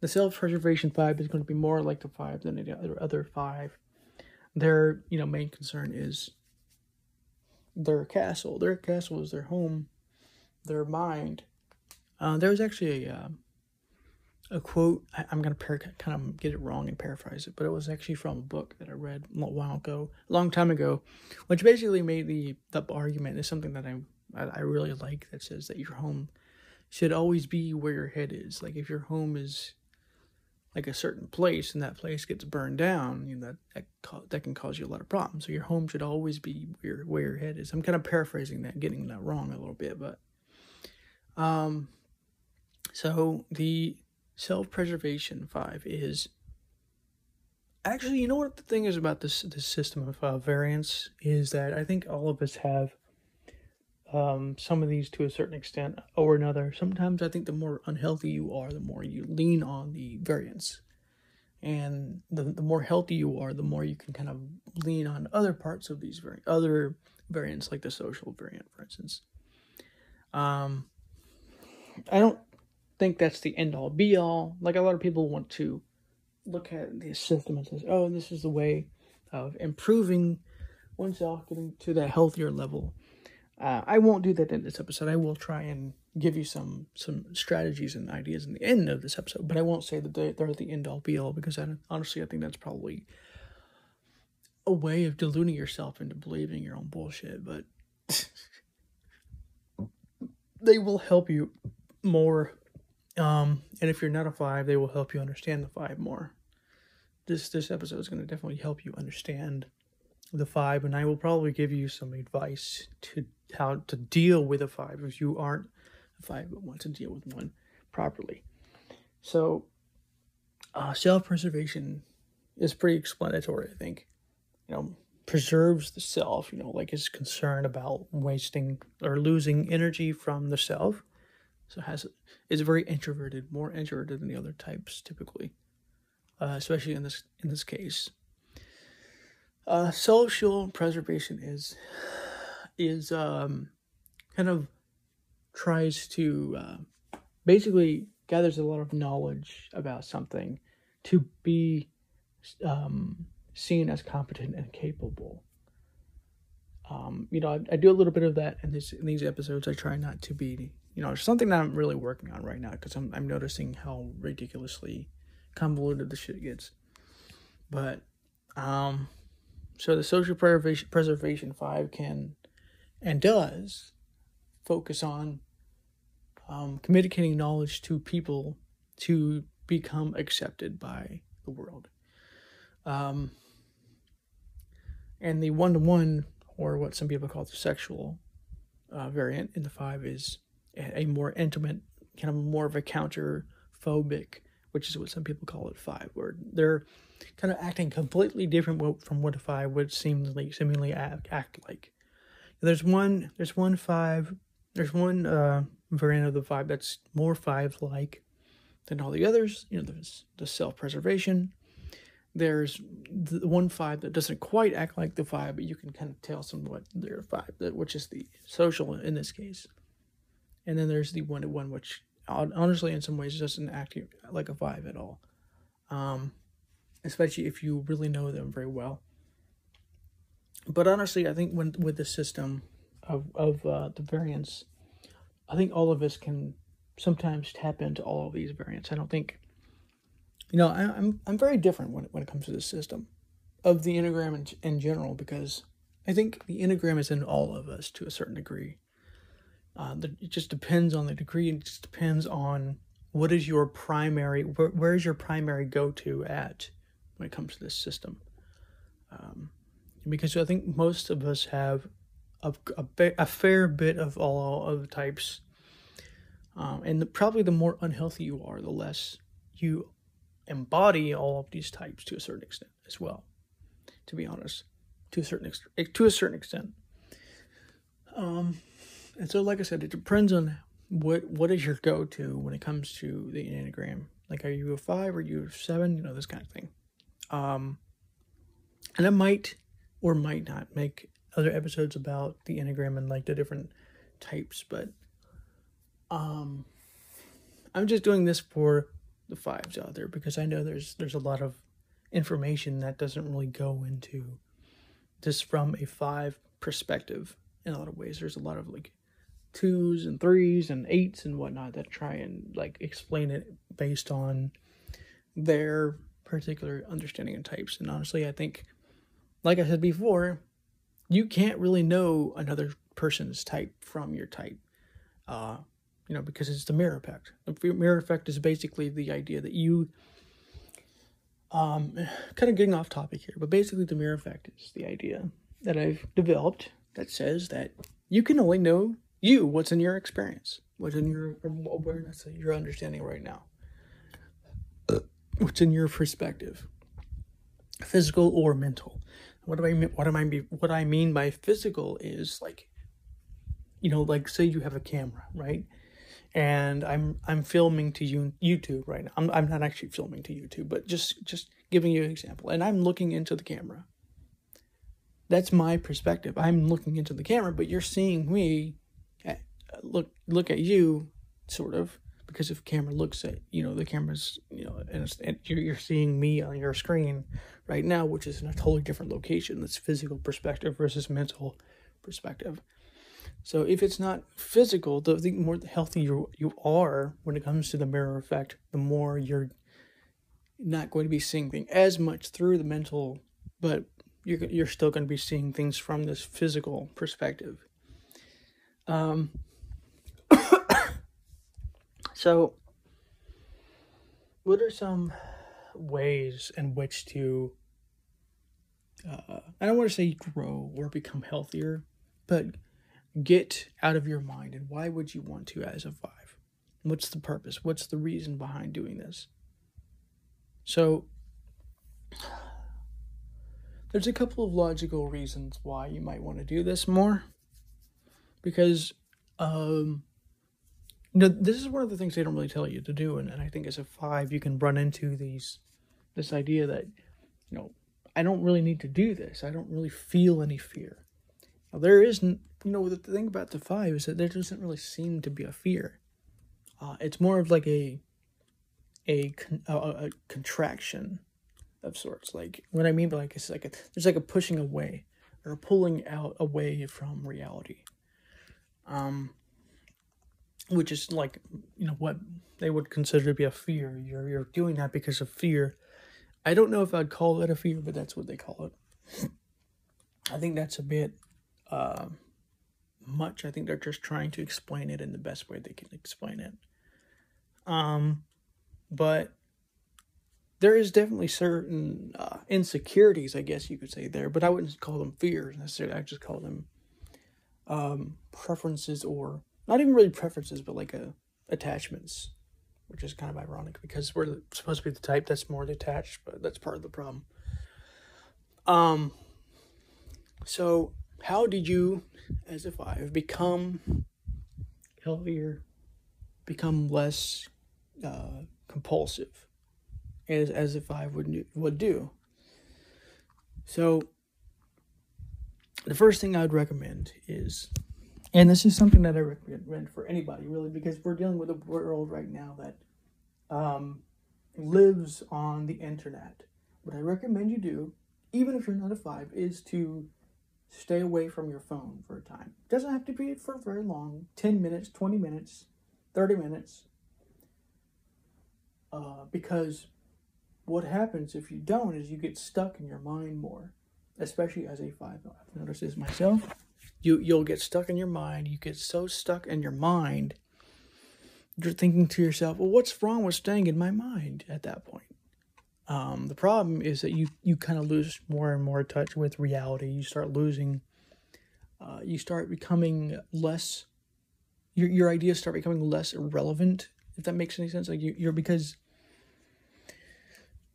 The self-preservation five is going to be more like the five than the other other five. Their you know main concern is their castle. Their castle is their home, their mind. Uh, there was actually a uh, a quote. I, am gonna par- kind of get it wrong and paraphrase it, but it was actually from a book that I read a while ago, a long time ago, which basically made the the argument is something that I I, really like that says that your home should always be where your head is. Like if your home is like a certain place and that place gets burned down, you know that that, that can cause you a lot of problems. So your home should always be where where your head is. I'm kind of paraphrasing that, getting that wrong a little bit, but um So the self-preservation five is actually, you know what the thing is about this this system of uh, variants is that I think all of us have um, some of these to a certain extent or another. Sometimes I think the more unhealthy you are, the more you lean on the variants. And the, the more healthy you are, the more you can kind of lean on other parts of these vari- other variants, like the social variant, for instance. Um, I don't think that's the end all be all. Like a lot of people want to look at the system and says, "Oh, this is the way of improving oneself, getting to that healthier level." Uh, I won't do that in this episode. I will try and give you some some strategies and ideas in the end of this episode, but I won't say that they, they're the end all be all because I, honestly, I think that's probably a way of deluding yourself into believing your own bullshit. But they will help you more, um, and if you're not a five, they will help you understand the five more. This this episode is going to definitely help you understand the five, and I will probably give you some advice to how to deal with a five if you aren't a five but want to deal with one properly. So, uh, self preservation is pretty explanatory, I think. You know, preserves the self, you know, like is concerned about wasting or losing energy from the self. So has is very introverted, more introverted than the other types typically, uh, especially in this in this case. Uh, social preservation is is um, kind of tries to uh, basically gathers a lot of knowledge about something to be um, seen as competent and capable. Um, you know, I, I, do a little bit of that in, this, in these episodes. I try not to be, you know, something that I'm really working on right now because I'm, I'm noticing how ridiculously convoluted the shit gets. But, um, so the social preservation, preservation five can and does focus on um, communicating knowledge to people to become accepted by the world. Um, and the one to one, or what some people call the sexual uh, variant in the five, is a, a more intimate, kind of more of a counter phobic, which is what some people call it five, where they're kind of acting completely different from what a five would seemingly seemingly act, act like. There's one. There's one five. There's one uh, variant of the five that's more five-like than all the others. You know, there's the self-preservation. There's the one five that doesn't quite act like the five, but you can kind of tell somewhat they're five, which is the social in this case. And then there's the one to one, which honestly, in some ways, doesn't act like a five at all. Um, especially if you really know them very well. But honestly, I think when with the system of of uh, the variants, I think all of us can sometimes tap into all of these variants. I don't think, you know, I, am I'm, I'm very different when it, when it comes to the system of the enneagram in, in general because I think the enneagram is in all of us to a certain degree. Uh, it just depends on the degree. It just depends on what is your primary where, is your primary go to at when it comes to this system. Um, because I think most of us have a, a, a fair bit of all of the types. Um, and the, probably the more unhealthy you are, the less you embody all of these types to a certain extent as well. To be honest, to a certain extent, to a certain extent. Um, and so, like I said, it depends on what what is your go to when it comes to the enneagram. Like, are you a five or you a seven? You know, this kind of thing. Um, and it might or might not make other episodes about the enneagram and like the different types but um i'm just doing this for the fives out there because i know there's there's a lot of information that doesn't really go into this from a five perspective in a lot of ways there's a lot of like twos and threes and eights and whatnot that try and like explain it based on their particular understanding of types and honestly i think like I said before, you can't really know another person's type from your type. Uh, you know, because it's the mirror effect. The mirror effect is basically the idea that you, um, kind of getting off topic here, but basically the mirror effect is the idea that I've developed that says that you can only know you, what's in your experience, what's in your um, awareness, your understanding right now, uh, what's in your perspective, physical or mental. What do I mean? What am I? Mean? What I mean by physical is like, you know, like say you have a camera, right? And I'm I'm filming to you YouTube right now. I'm I'm not actually filming to YouTube, but just just giving you an example. And I'm looking into the camera. That's my perspective. I'm looking into the camera, but you're seeing me look look at you, sort of, because if camera looks at you know the camera's you know and, and you're, you're seeing me on your screen right now which is in a totally different location that's physical perspective versus mental perspective. So if it's not physical the, the more healthy you, you are when it comes to the mirror effect the more you're not going to be seeing things as much through the mental but you're, you're still going to be seeing things from this physical perspective. Um so, what are some ways in which to, uh, I don't want to say grow or become healthier, but get out of your mind? And why would you want to as a five? What's the purpose? What's the reason behind doing this? So, there's a couple of logical reasons why you might want to do this more. Because um, you know, this is one of the things they don't really tell you to do, and, and I think as a five, you can run into these this idea that, you know, I don't really need to do this. I don't really feel any fear. Now, there isn't, you know, the thing about the five is that there doesn't really seem to be a fear. Uh, it's more of like a, a, a, a contraction of sorts. Like what I mean by like it's like a, there's like a pushing away or a pulling out away from reality. Um, which is like you know what they would consider to be a fear. You're you're doing that because of fear. I don't know if I'd call it a fear, but that's what they call it. I think that's a bit uh, much. I think they're just trying to explain it in the best way they can explain it. Um, but there is definitely certain uh, insecurities, I guess you could say there, but I wouldn't call them fears necessarily. I just call them um, preferences or not even really preferences, but like a uh, attachments, which is kind of ironic because we're supposed to be the type that's more detached, but that's part of the problem. Um, so how did you, as a five, become healthier, become less uh, compulsive, as as a five would would do? So the first thing I would recommend is and this is something that I recommend for anybody, really, because we're dealing with a world right now that um, lives on the internet. What I recommend you do, even if you're not a five, is to stay away from your phone for a time. It doesn't have to be for very long 10 minutes, 20 minutes, 30 minutes. Uh, because what happens if you don't is you get stuck in your mind more, especially as a five. I've noticed this myself you you'll get stuck in your mind. You get so stuck in your mind. You're thinking to yourself, "Well, what's wrong with staying in my mind?" At that point, um, the problem is that you you kind of lose more and more touch with reality. You start losing. Uh, you start becoming less. Your your ideas start becoming less irrelevant. If that makes any sense, like you, you're because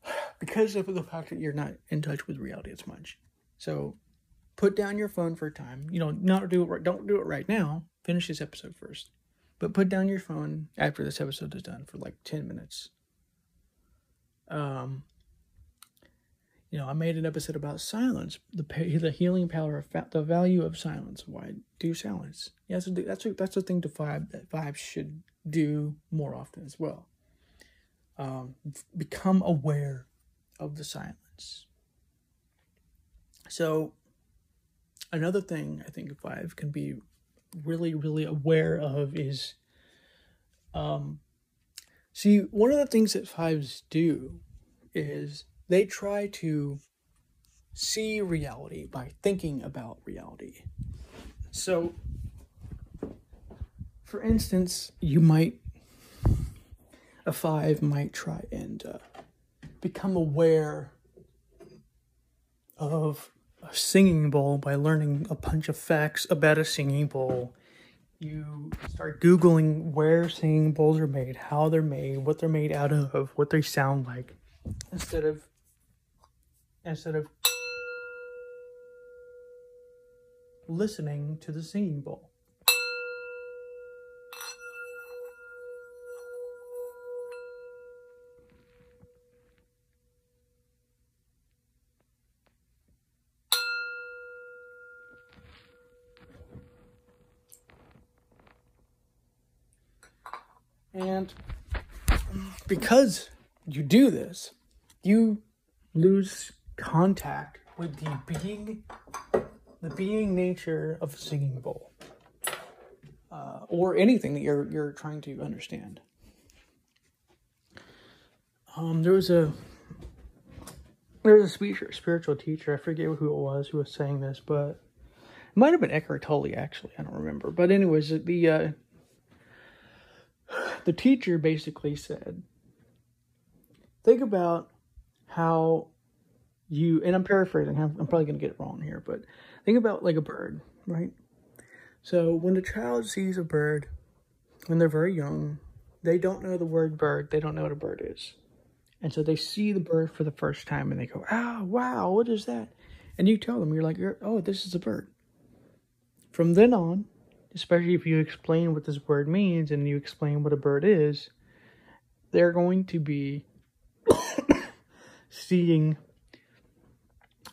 because of the fact that you're not in touch with reality as much. So put down your phone for a time. You know, not do it. Don't do it right now. Finish this episode first, but put down your phone after this episode is done for like ten minutes. Um, you know, I made an episode about silence, the the healing power of fa- the value of silence. Why do silence? Yeah, that's a, that's a, that's a thing to five that five should do more often as well. Um, become aware of the silence. So another thing I think five can be really, really aware of is um see one of the things that fives do is they try to see reality by thinking about reality. So for instance, you might a five might try and uh, become aware of singing bowl by learning a bunch of facts about a singing bowl. you start Googling where singing bowls are made, how they're made, what they're made out of, what they sound like, instead of instead of listening to the singing bowl. Because you do this, you lose contact with the being the being nature of a singing bowl. Uh, or anything that you're you're trying to understand. Um, there was a there was a speech, spiritual teacher. I forget who it was who was saying this, but it might have been Eckhart Tolle. Actually, I don't remember. But anyways, the uh, the teacher basically said, think about how you, and I'm paraphrasing, I'm, I'm probably going to get it wrong here, but think about like a bird, right? So when the child sees a bird, when they're very young, they don't know the word bird, they don't know what a bird is. And so they see the bird for the first time and they go, oh, wow, what is that? And you tell them, you're like, oh, this is a bird. From then on, especially if you explain what this word means and you explain what a bird is, they're going to be seeing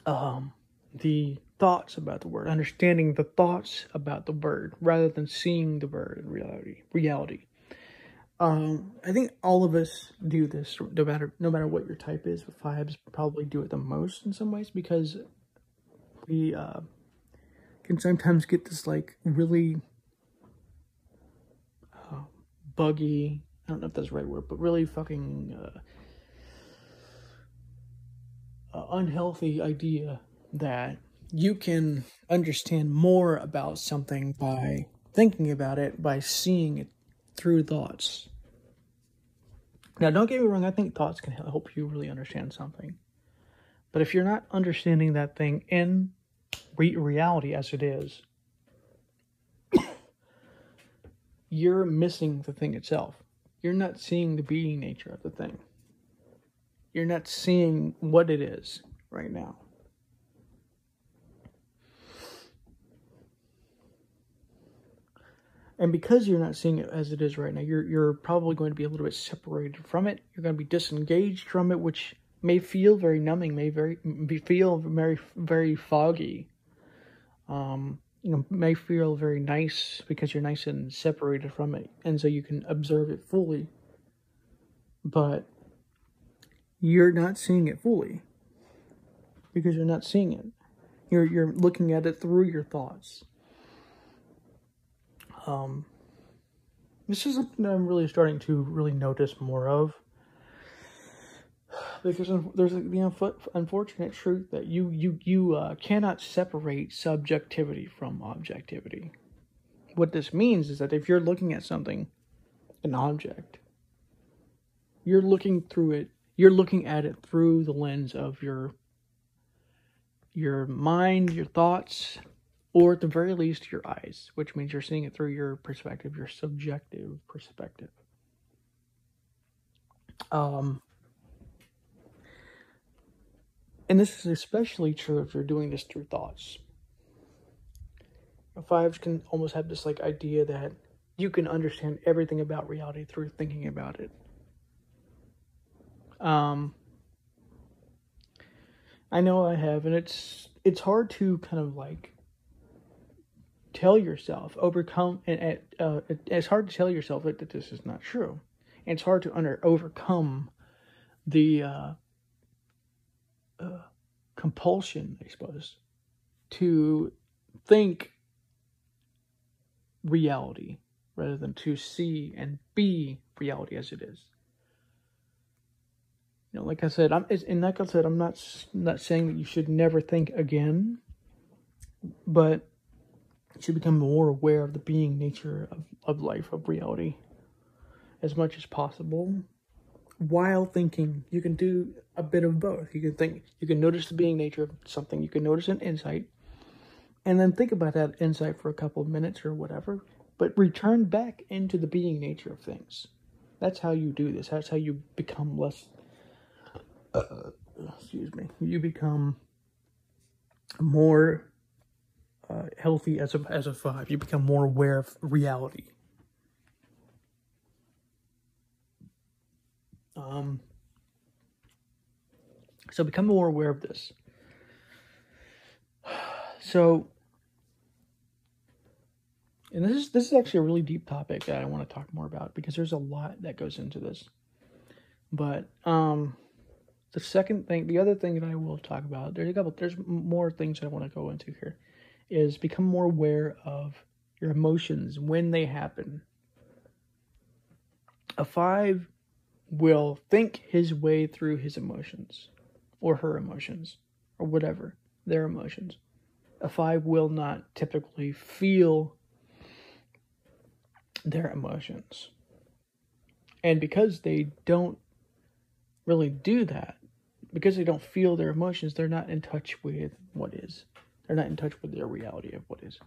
um, the thoughts about the word, understanding the thoughts about the bird rather than seeing the bird in reality. Reality. Um, I think all of us do this, no matter no matter what your type is. But fives probably do it the most in some ways because we uh, can sometimes get this like really buggy. I don't know if that's the right word, but really fucking uh, uh, unhealthy idea that you can understand more about something by thinking about it, by seeing it through thoughts. Now, don't get me wrong, I think thoughts can help you really understand something. But if you're not understanding that thing in re- reality as it is, you're missing the thing itself. You're not seeing the being nature of the thing. You're not seeing what it is right now. And because you're not seeing it as it is right now, you're you're probably going to be a little bit separated from it. You're going to be disengaged from it, which may feel very numbing, may very be feel very very foggy. Um, you know may feel very nice because you're nice and separated from it and so you can observe it fully but you're not seeing it fully because you're not seeing it you're you're looking at it through your thoughts um this is something i'm really starting to really notice more of because there's the unfortunate truth that you you you uh, cannot separate subjectivity from objectivity. What this means is that if you're looking at something, an object, you're looking through it. You're looking at it through the lens of your your mind, your thoughts, or at the very least your eyes, which means you're seeing it through your perspective, your subjective perspective. Um, and this is especially true if you're doing this through thoughts. Fives can almost have this like idea that you can understand everything about reality through thinking about it. Um, I know I have, and it's it's hard to kind of like tell yourself overcome and uh, it's hard to tell yourself that, that this is not true. And it's hard to under overcome the uh, uh, compulsion, I suppose, to think reality rather than to see and be reality as it is. You know, like I said, I'm and like I said, I'm not not saying that you should never think again, but you should become more aware of the being nature of, of life, of reality, as much as possible while thinking. You can do a bit of both. You can think, you can notice the being nature of something, you can notice an insight, and then think about that insight for a couple of minutes or whatever. but return back into the being nature of things. That's how you do this. That's how you become less. Uh, excuse me. You become more uh, healthy as a as a five. You become more aware of reality. Um. So become more aware of this. So and this is this is actually a really deep topic that I want to talk more about because there's a lot that goes into this. But um the second thing, the other thing that I will talk about, there's a couple there's more things that I want to go into here is become more aware of your emotions when they happen. A 5 will think his way through his emotions or her emotions or whatever, their emotions. A 5 will not typically feel their emotions. And because they don't really do that, because they don't feel their emotions, they're not in touch with what is. They're not in touch with their reality of what is.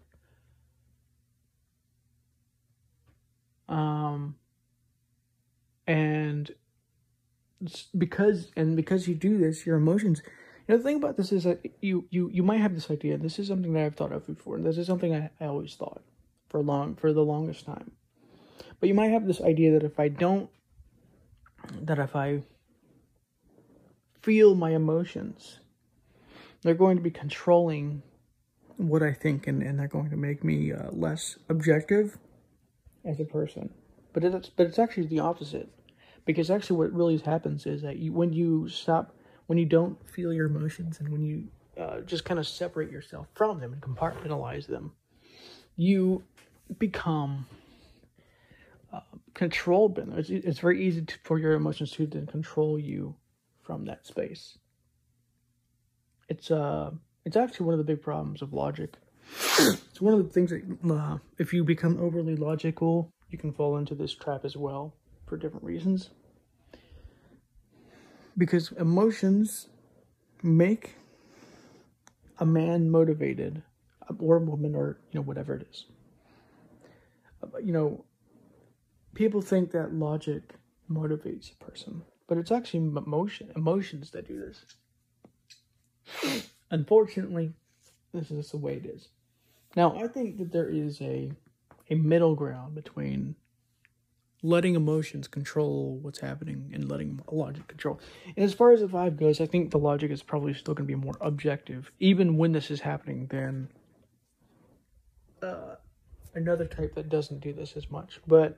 Um, and because and because you do this, your emotions. You know, the thing about this is that you you you might have this idea. This is something that I've thought of before. This is something I, I always thought for long for the longest time. But you might have this idea that if I don't, that if I feel my emotions, they're going to be controlling what I think and, and they're going to make me uh, less objective as a person. But it's, but it's actually the opposite. Because actually what really happens is that you, when you stop, when you don't feel your emotions and when you uh, just kind of separate yourself from them and compartmentalize them, you become uh, control bin. It's, it's very easy to, for your emotions to then control you from that space. It's uh, it's actually one of the big problems of logic. it's one of the things that uh, if you become overly logical, you can fall into this trap as well for different reasons. Because emotions make a man motivated, or a woman, or you know whatever it is. Uh, you know, people think that logic motivates a person, but it's actually emotion emotions that do this. Unfortunately, this is the way it is. Now, I think that there is a a middle ground between letting emotions control what's happening and letting logic control. And as far as the five goes, I think the logic is probably still going to be more objective, even when this is happening, than uh, another type that doesn't do this as much. But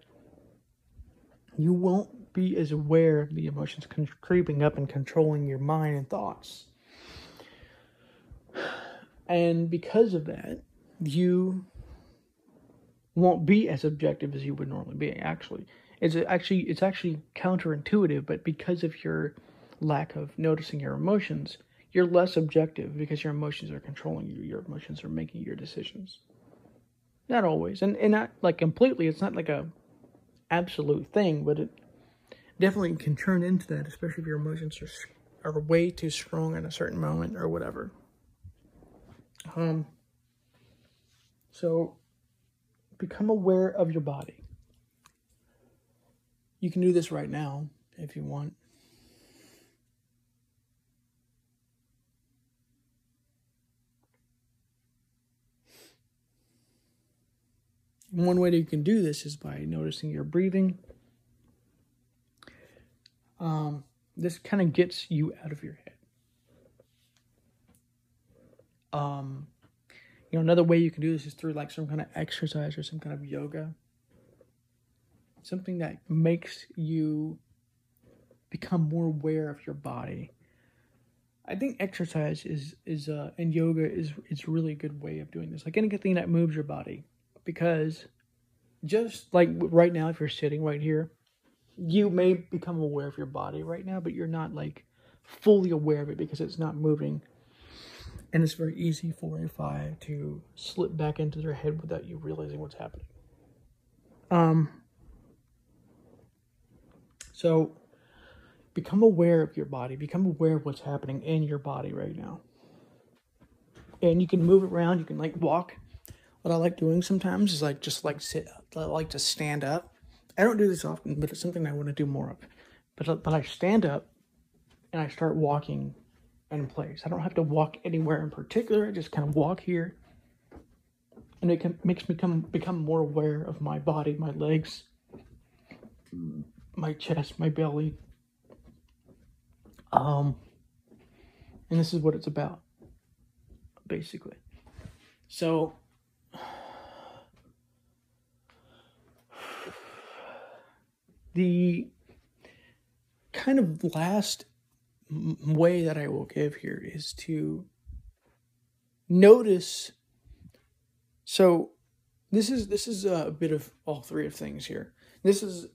you won't be as aware of the emotions creeping up and controlling your mind and thoughts. And because of that, you won't be as objective as you would normally be. Actually, it's actually it's actually counterintuitive, but because of your lack of noticing your emotions, you're less objective because your emotions are controlling you. Your emotions are making your decisions. Not always, and and not like completely. It's not like a absolute thing, but it definitely can turn into that, especially if your emotions are, are way too strong at a certain moment or whatever. Um, so become aware of your body. You can do this right now if you want. one way that you can do this is by noticing your breathing. Um, this kind of gets you out of your head. Um, you know, another way you can do this is through like some kind of exercise or some kind of yoga. Something that makes you become more aware of your body. I think exercise is is uh, and yoga is is really a good way of doing this. Like anything that moves your body because just like right now, if you're sitting right here, you may become aware of your body right now, but you're not like fully aware of it because it's not moving. And it's very easy for a five to slip back into their head without you realizing what's happening. Um, so become aware of your body, become aware of what's happening in your body right now. And you can move around, you can like walk what I like doing sometimes is like just like sit, I like to stand up. I don't do this often, but it's something I want to do more of. But but I stand up and I start walking in place. I don't have to walk anywhere in particular. I just kind of walk here, and it can, makes me come become more aware of my body, my legs, my chest, my belly. Um, and this is what it's about, basically. So, the kind of last way that I will give here is to notice. So, this is this is a bit of all three of things here. This is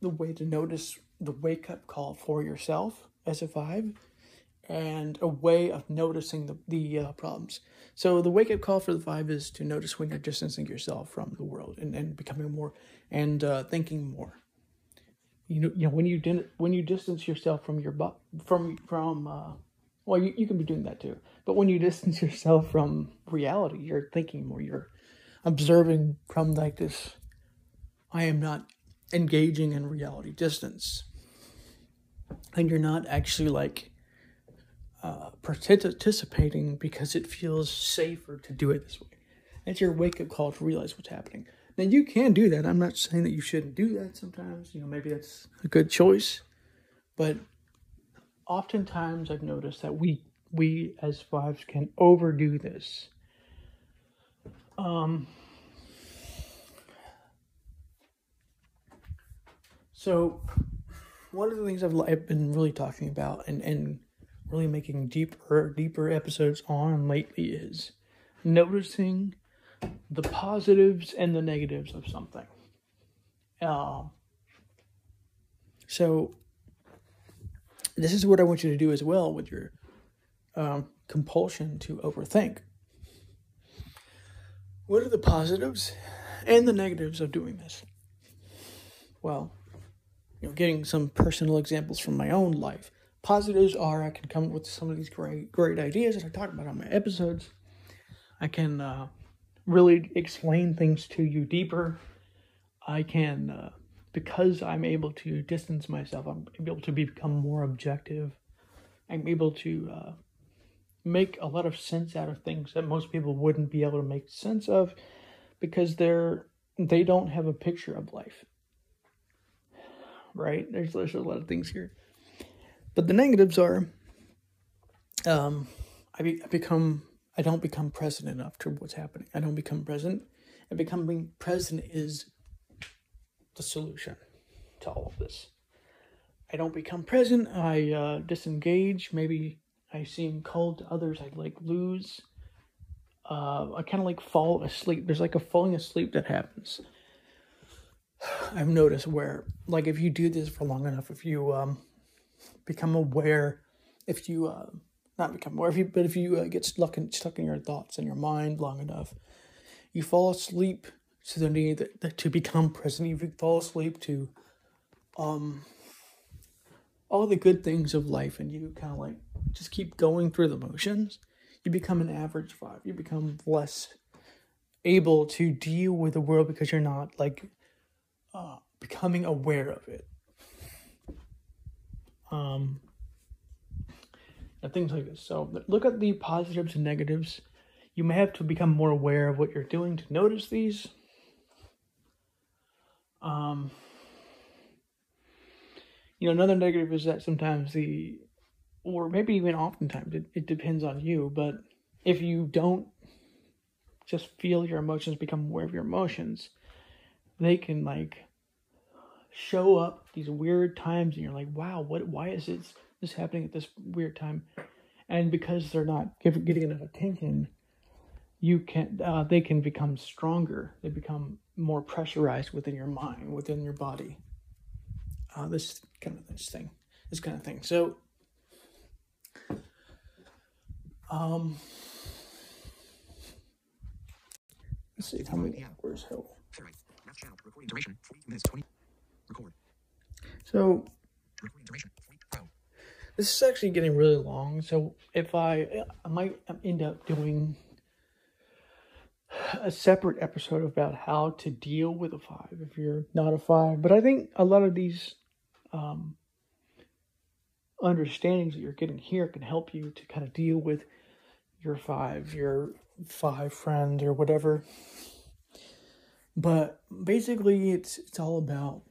the way to notice the wake up call for yourself as a five, and a way of noticing the the uh, problems. So the wake up call for the five is to notice when you're distancing yourself from the world and, and becoming more and uh, thinking more you know, you know when you when you distance yourself from your bu- from from uh, well, you, you can be doing that too. But when you distance yourself from reality, you're thinking more. You're observing from like this. I am not engaging in reality distance, and you're not actually like uh, participating because it feels safer to do it this way. It's your wake up call to realize what's happening. Now you can do that. I'm not saying that you shouldn't do that sometimes. You know, maybe that's a good choice. But oftentimes I've noticed that we we as fives can overdo this. Um so one of the things I've, I've been really talking about and, and really making deeper deeper episodes on lately is noticing the positives and the negatives of something. Uh, so, this is what I want you to do as well with your um, compulsion to overthink. What are the positives and the negatives of doing this? Well, you know, getting some personal examples from my own life. Positives are I can come up with some of these great, great ideas that I talk about on my episodes. I can uh, really explain things to you deeper. I can, uh, because I'm able to distance myself, I'm able to become more objective. I'm able to uh, make a lot of sense out of things that most people wouldn't be able to make sense of because they're they don't have a picture of life. Right? There's there's a lot of things here, but the negatives are. Um, I, be, I become I don't become present enough to what's happening. I don't become present. And becoming present is the solution to all of this. I don't become present. I uh, disengage. Maybe I seem cold to others. I like lose. Uh, I kind of like fall asleep. There's like a falling asleep that happens. I've noticed where, like, if you do this for long enough, if you um, become aware, if you uh, not become aware, you, but if you uh, get stuck in, stuck in your thoughts and your mind long enough, you fall asleep to the need that, that to become present. You fall asleep to um all the good things of life, and you kind of like just keep going through the motions. You become an average five. You become less able to deal with the world because you're not like uh, becoming aware of it. Um, and things like this. So look at the positives and negatives. You may have to become more aware of what you're doing to notice these. Um, you know, another negative is that sometimes the, or maybe even oftentimes, it, it depends on you, but if you don't just feel your emotions, become aware of your emotions, they can like show up these weird times and you're like, wow, what, why is this is happening at this weird time, and because they're not give, getting enough attention, you can uh, they can become stronger. They become more pressurized within your mind, within your body. Uh, this kind of this thing, this kind of thing. So, um, let's see how many hours. How? Recording duration: minutes twenty. Record. So. Recording duration. This is actually getting really long, so if I I might end up doing a separate episode about how to deal with a five if you're not a five. But I think a lot of these um, understandings that you're getting here can help you to kind of deal with your five, your five friend or whatever. But basically, it's it's all about,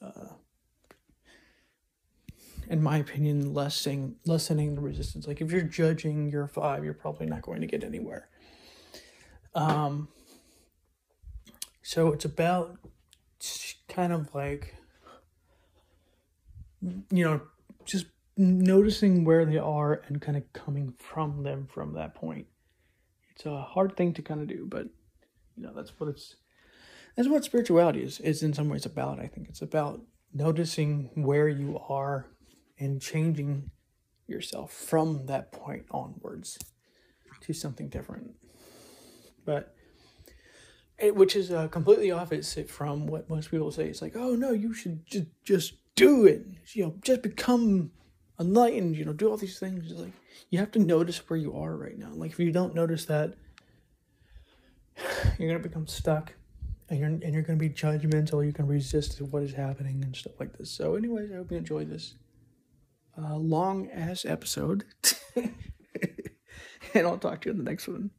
uh, in my opinion, lessening lessening the resistance. Like if you're judging your five, you're probably not going to get anywhere. Um. So it's about kind of like, you know, just noticing where they are and kind of coming from them from that point. It's a hard thing to kind of do, but you know that's what it's that's what spirituality is is in some ways about. I think it's about noticing where you are and changing yourself from that point onwards to something different. But it, which is uh, completely opposite from what most people say. It's like, oh no, you should just just do it. You know, just become enlightened. You know, do all these things. It's like you have to notice where you are right now. Like if you don't notice that, you're gonna become stuck, and you're and you're gonna be judgmental. You can resist what is happening and stuff like this. So, anyways, I hope you enjoyed this uh, long ass episode, and I'll talk to you in the next one.